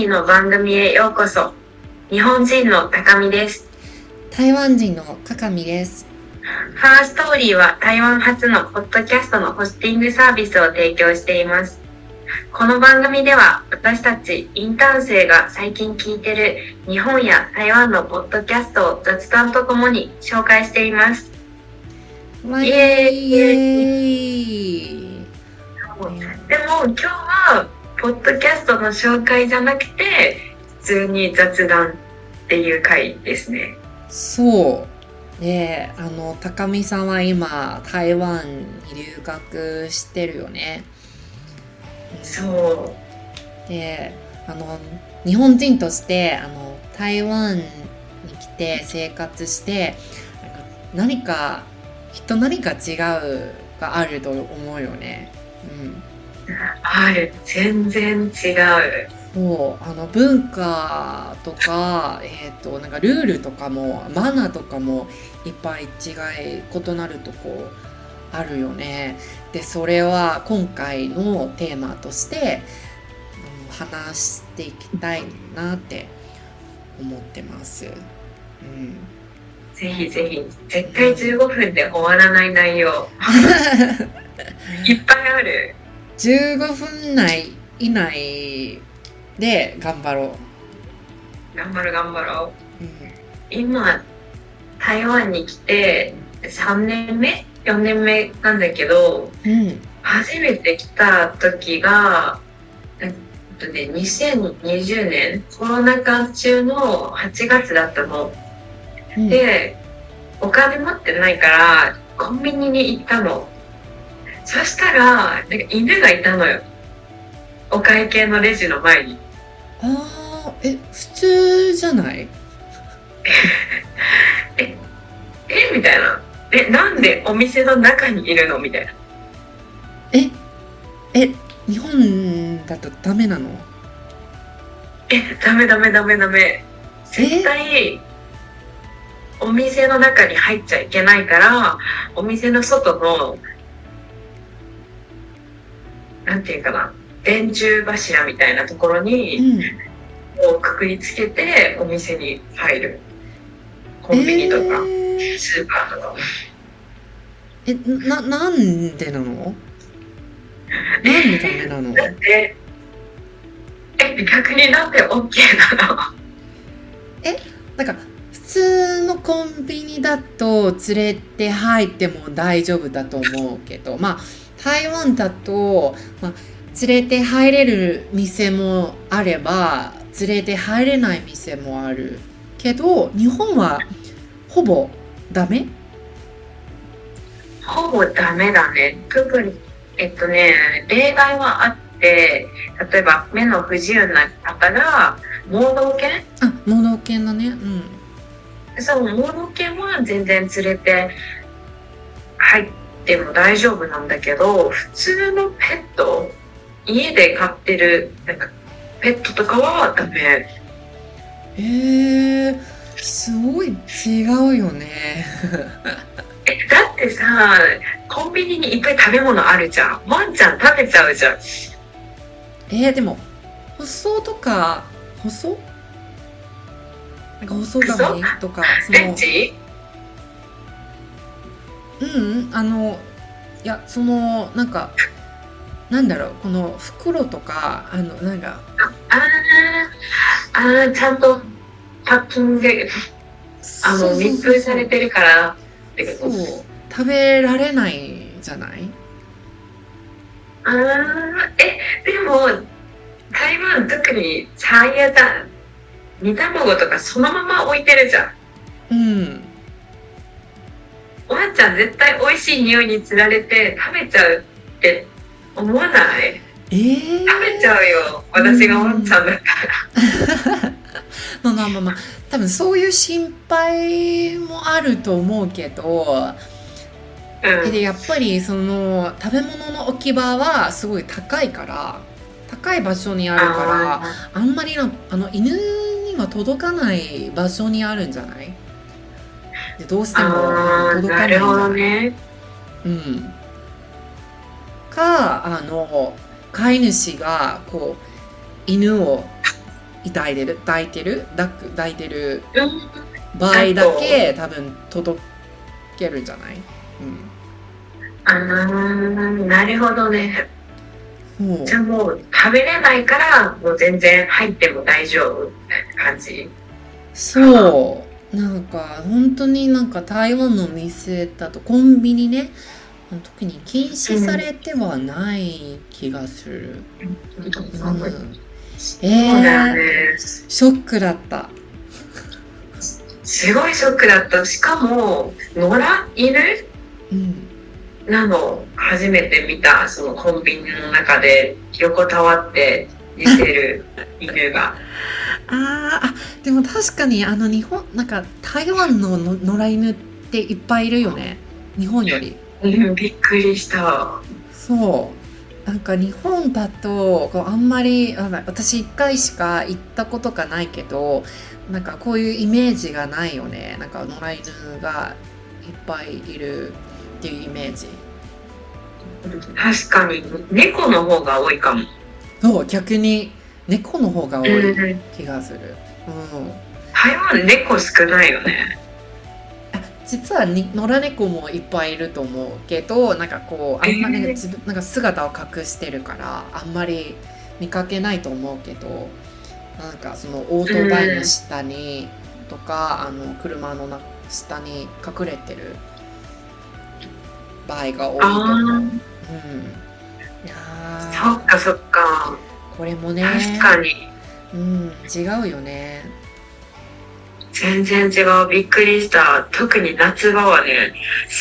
リーの番組へようこそ。日本人の高見です。台湾人のかかみです。ファーストーリーは台湾初のポッドキャストのホスティングサービスを提供しています。この番組では私たちインターン生が最近聞いてる日本や台湾のポッドキャストを雑談とともに紹介しています。イエーイでも今日はポッドキャストの紹介じゃなくて普通に雑談っていう回ですね。そう。で、あの、高見さんは今、台湾に留学してるよね。そう。で、あの、日本人として、あの、台湾に来て生活して、何か、きっと何か違うがあると思うよね。うん。ある。全然違う。そうあの文化とか、えー、となんかルールとかもマナーとかもいっぱい違い異なるとこあるよね。でそれは今回のテーマとして話していきたいなって思ってます。うん、ぜひぜひ。絶対15分で終わらない内容。いっぱいある。15分内以内で頑張ろ頑張る頑張ろう。う。うん今、台湾に来て3年目 ?4 年目なんだけど、うん初めて来た時が、えっとね、2020年？コロナ禍中の8月だったの。うんで、お金持ってないから、コンビニに行ったの。そしたら、なんか犬がいたのよ。お会計のレジの前に。ああえ普通じゃない？えみたいな。え、なんでお店の中にいるの？みたいな。ええ日本だとダメなの？え、ダメダメダメダメ。絶対、お店の中に入っちゃいけないから、お店の外の、なんていうかな、電柱柱みたいなところうに、ん。こうくくりつけて、お店に入る。コンビニとか、えー。スーパーとか。えななんでなの？なんでダメなの？だって、え、逆になんで OK なの？なんか普通のコンビニだと連れて入っても大丈夫だと思うけどまあ台湾だと、まあ、連れて入れる店もあれば連れて入れない店もあるけど日本はほぼダメ？ほぼダメだね。特に、えっとね、例外はあって、例えば目の不自由な方が、盲導犬？あ盲導犬だね。うん。そう、盲導犬は全然連れて入っても大丈夫なんだけど、普通のペット、家で飼ってる、なんか、ペットとかはダメ。えー、すごい違うよねえ、だってさ、コンビニにいっぱい食べ物あるじゃん。ワンちゃん食べちゃうじゃん。えー、でも舗装とか舗装？なんか舗装紙とかそのベンチ？うんうんあのいやそのなんかなんだろうこの袋とかあのなんかあーあー、ちゃんとパッキング、あの、密封されてるから。そう食べられないじゃない？あーえ、でも、台湾特に茶屋だ、煮卵とかそのまま置いてるじゃん。うんワンちゃん絶対美味しい匂いにつられて食べちゃうって思わない？えー、食べちゃうよ。私がワンちゃんだから。まあまあまあまあ多分そういう心配もあると思うけどうん。でやっぱりその食べ物の置き場はすごい高いから高い場所にあるからああんまりのあの犬には届かない場所にあるんじゃない？でどうしても届かない。なるほどね。うん、かあの飼い主がこう犬を抱いてる抱いてる抱く抱いてるうん。場合だけ多分届けるんじゃない？あーなるほどね。じゃあもう食べれないからもう全然入っても大丈夫感じ。そうなんか本当になんか台湾の店だとコンビニね特に禁止されてはない気がする、うん、そうだよえー、ね。ショックだった。すごいショックだった。しかも、野良犬うん。なの初めて見た、そのコンビニの中で横たわって寝てる犬が。あー。あでも確かにあの日本なんか台湾のの野良犬っていっぱいいるよね。日本より。うん、びっくりした。そう。なんか日本だとこうあんまりあ私1回しか行ったことがないけどなんかこういうイメージがないよね。なんか野良犬がいっぱいいるっていうイメージ。確かに、猫の方が多いかも。そう逆に猫の方が多いうん気がする、うん、台湾猫少ないよね。実はに野良猫もいっぱいいると思うけどなんかこうあんまりなんかえーなんか姿を隠してるからあんまり見かけないと思うけどなんかそのオートバイの下にとかあの車のな下に隠れてる場合が多いと思う。うん、いやーそっかそっか。これもね確かに。うん、違うよね。全然違う。びっくりした。特に夏場はね、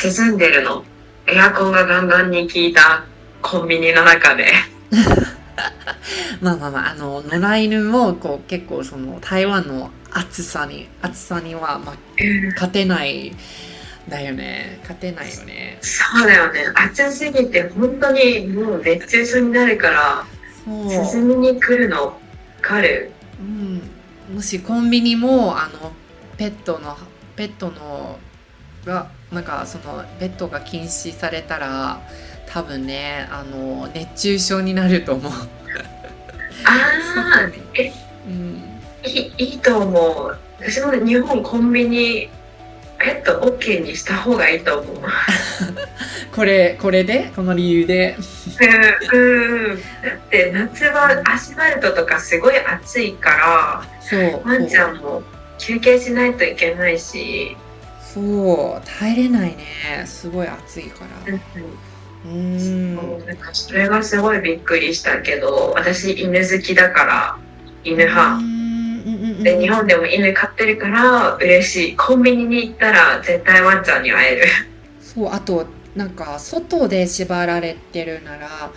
涼んでるの。エアコンがガンガンに効いたコンビニの中で。まあまあまあ、あの、野良犬も、こう、結構その、台湾の暑さに、暑さには、まあ、うん勝てない、だよね。勝てないよね。そうだよね。暑すぎて本当にもう熱中症になるから。涼みに来るのわかる。うん。もしコンビニも、あの、ペットの、ペットの、が、なんか、その、ペットが禁止されたら、多分ね、あの、熱中症になると思う。ああ、え、うん。いいいいと思う。私も日本コンビニ、ペット OK にした方がいいと思う。これ、これで？この理由で？うん、うんだって夏はアスファルトとかすごい暑いかそう。ら、ワンちゃんも休憩しないといけないし、そう耐えれないねすごい暑いからうーんそうなんかそれがすごいびっくりしたけど、私犬好きだから、犬派。で、日本でも犬飼ってるから嬉しい。コンビニに行ったら絶対ワンちゃんに会える。そうあとなんか外で縛られてるなら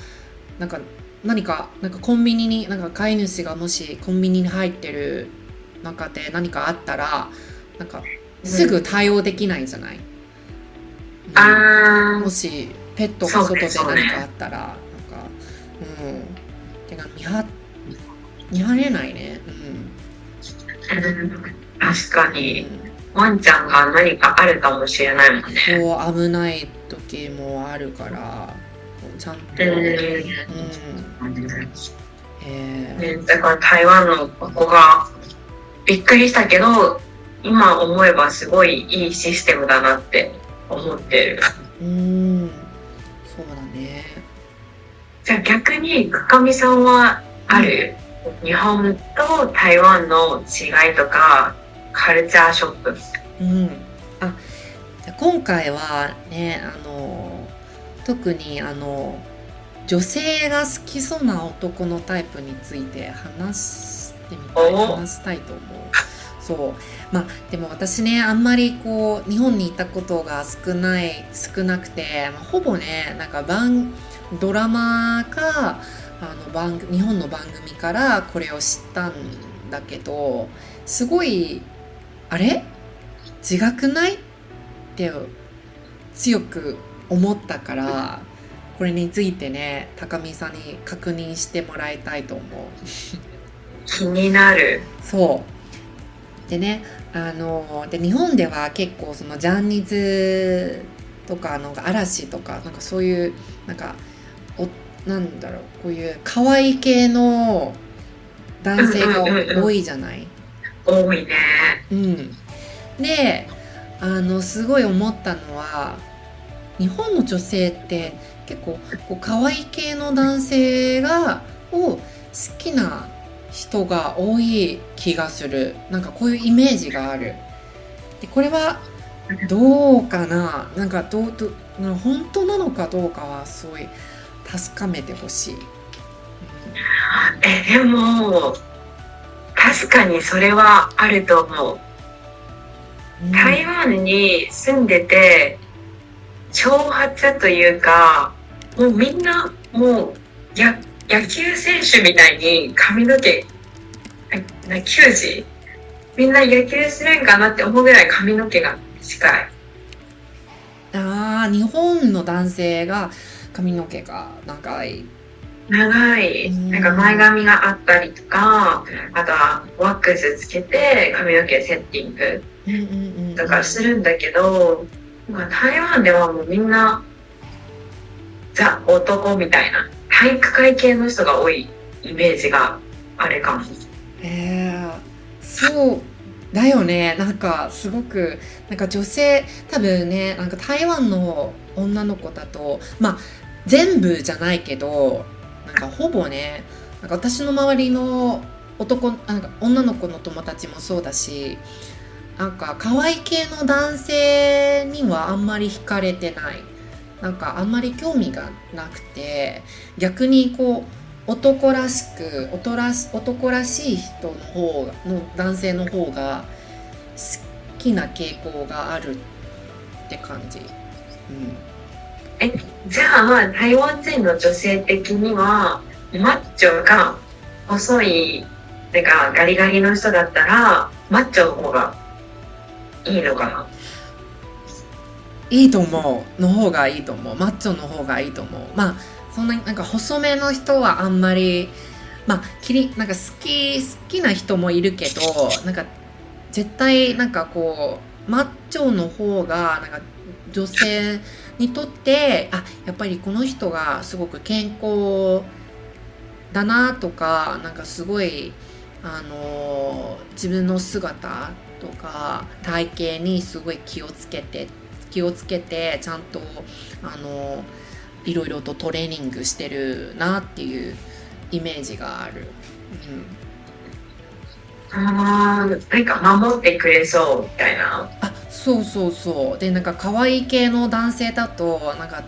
なんか何かなんかコンビニになんか飼い主がもしコンビニに入ってる中で何かあったらなんかすぐ対応できないんじゃない、うん。あもしペットが外で何かあったら、なんかうん。てか見張見張れないね。ー、うん。確かうん、に。ワンちゃんが何かあるかもしれないもんね。そう危ない時もあるからちゃんと、ううん。んえー。ね、だから台湾のここがびっくりしたけど今思えばすごいいいシステムだなって思ってる。うん。そうだね。じゃあ逆に深見さんはある、日本と台湾の違いとかカルチャーショックうん今回はねあの特にあの女性が好きそうな男のタイプについて話してみたいお話したいと思う。そう。まあでも私ねあんまりこう日本にいたことが少ない少なくて、まあ、ほぼねなんか番ドラマかあの番組日本の番組からこれを知ったんだけどすごいあれ？違くない？って強く思ったからこれについてね高見さんに確認してもらいたいと思う。気になる。そう。でねあので日本では結構そのジャニーズとかなんか嵐とかなんかそういうなんかおなんだろうこういう可愛い系の男性が多いじゃない、多いね。うん、であのすごい思ったのは日本の女性って結構こう可愛い系の男性がを好きな人が多い気がする。なんかこういうイメージがある。でこれはどうかな？なんかどうど本当なのかどうかはすごい確かめてほしい、え、でも、確かにそれはあると思う。うん。台湾に住んでて、挑発というか、もうみんな、もう、や、野球選手みたいに髪の毛、球児？みんな野球するんかなって思うぐらい髪の毛が近い。あー日本の男性が髪の毛が長い。長い、うんなんか前髪があったりとか、あとはワックスつけて髪の毛セッティングうんうんうんとかするんだけど、台湾ではもうみんなザ男みたいな体育会系の人が多いイメージがあれかも。えー、そうだよねなんかすごくなんか女性多分ねなんか台湾の女の子だとまあ全部じゃないけどなんかほぼねなんか私の周りの男あなんか女の子の友達もそうだしなんか可愛い系の男性にはあんまり惹かれてないなんかあんまり興味がなくて逆にこう男らしく男らし男らしい人の方の男性の方が好きな傾向があるって感じ。うんじゃあ台湾人の女性的にはマッチョが細いなんかガリガリの人だったらマッチョの方がいいのかな？いいと思うの方がいいと思う。マッチョの方がいいと思う。まあそんなになんか細めの人はあんまりまあきりなんか好き好きな人もいるけどなんか絶対なんかこうマッチョの方がなんか女性にとってあやっぱりこの人がすごく健康だなとかなんかすごいあの自分の姿とか体型にすごい気をつけて気をつけてちゃんとあのいろいろとトレーニングしてるなっていうイメージがある。あーなんか守ってくれそうみたいな。あそうそうそう。でなんか可愛い系の男性だとなんか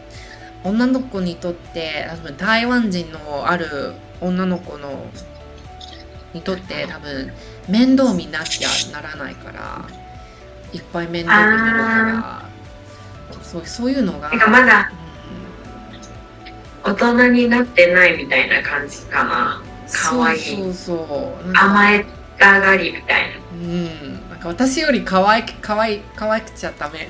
女の子にとって多分台湾人のある女の子のにとって多分面倒見なきゃならないからいっぱい面倒見るから。そうそういうのがなんかまだうん。大人になってないみたいな感じかな。可愛い。そうそうそう。甘えたがりみたいな。うん。なんか私より可愛く可愛い可愛くちゃダメ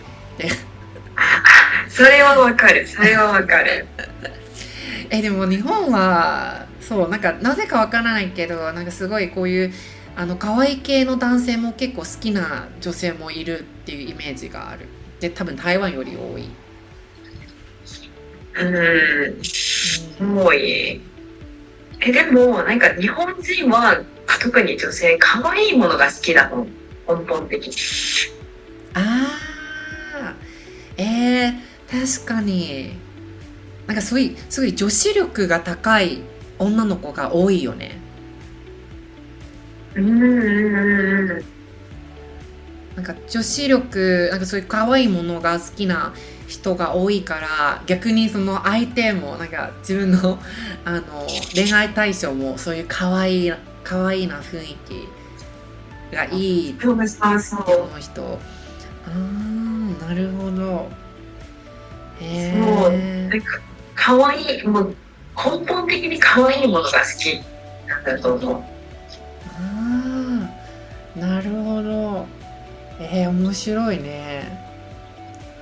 それはわかる。それはわかる。えでも日本はそうなんかなぜかわからないけどなんかすごいこういうあの可愛い系の男性も結構好きな女性もいるっていうイメージがある。で多分台湾より多い、うん多い。えでもなんか日本人は特に女性可愛いものが好きだもん根本的に。あー。えー、確かに。なんかすごいすごい女子力が高い女の子が多いよね。なんか女子力なんかそういう可愛いものが好きな人が多いから逆にその相手もなんか自分のあの恋愛対象もそういう可愛い可愛いな雰囲気がいいって思う人。あーなるほど。へそう。えなんか可愛いもう根本的に可愛いものが好きなんだと思う。ああなるほど。えー、面白いね。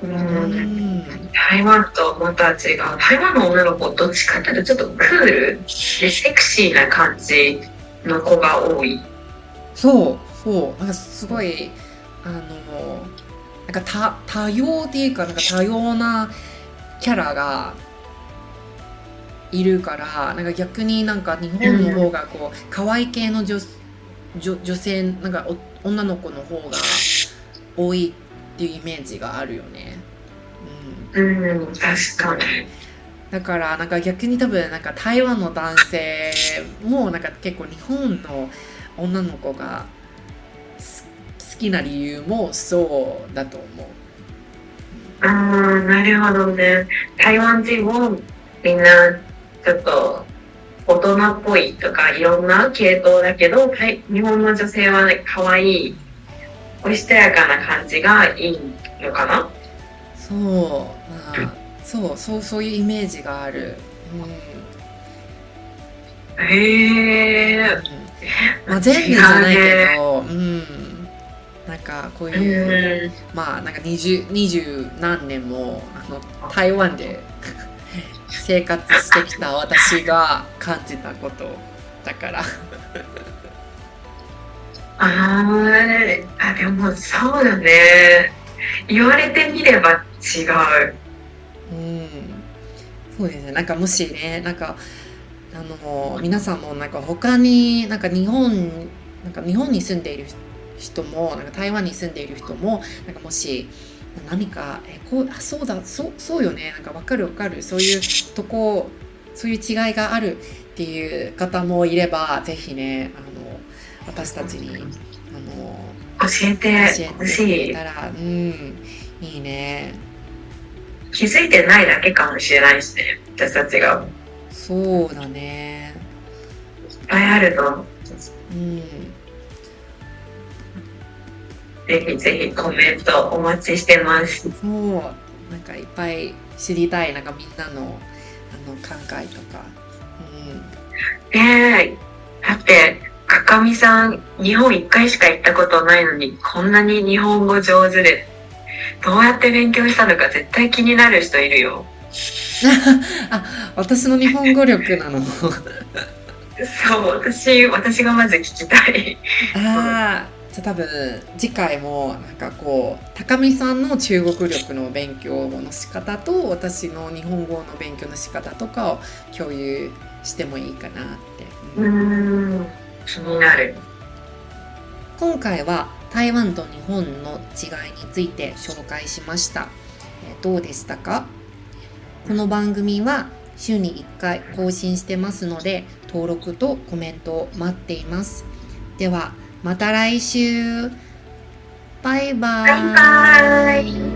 ううん。ん台湾とまた違う。台湾の女の子どっちかっていうとちょっとクールでセクシーな感じの子が多い。そうそう。なんかすごいあのなんか多多様っていうかなんか多様なキャラがいるからなんか逆になんか日本の方がこう可愛い系の女女女性なんか女の子の方が多いっていうイメージがあるよね。うん、うん、確かに。だからなんか逆に多分なんか台湾の男性もなんか結構日本の女の子が好きな理由もそうだと思う。ああなるほどね。台湾人もみんなちょっと大人っぽいとかいろんな系統だけど日本の女性は、ね、可愛いおしとやかな感じがいいのかな？そうまあそうそうそういうイメージがある、うん、へえ、まあ、全部じゃないけど、うん、なんかこういう、うん、まあなんか二十二十何年もあの台湾で生活してきた私が感じたことだから。ああでもそうだね。言われてみれば違う。うん。そうですね。なんかもしねなんかあの皆さんもなんか他になんか日本なんか日本に住んでいる人もなんか台湾に住んでいる人もなんかもし何かえこうあそうだそうそうよね。なんか分かる分かる。そういうとこそういう違いがあるっていう方もいればぜひねあの私たちにあの教えて教えてくれたらうん。いいね。気づいてないだけかもしれないですね私たちが。そうだね。いっぱいあると。うんぜひぜひコメントお待ちしてます。そうなんかいっぱい知りたいなんかみんなのあの考えとか。うん、えー、だってかかみさん日本一回しか行ったことないのにこんなに日本語上手でどうやって勉強したのか絶対気になる人いるよ。あ私の日本語力なの？そう私私がまず聞きたい。ああじゃ多分次回もなんかこう高見さんの中国力の勉強の仕方と私の日本語の勉強の仕方とかを共有してもいいかなって。うん気になる。今回は台湾と日本の違いについて紹介しました。どうでしたか？この番組は週に1回更新してますので登録とコメントを待っています。ではまた来週。バイバイ。バイバイ。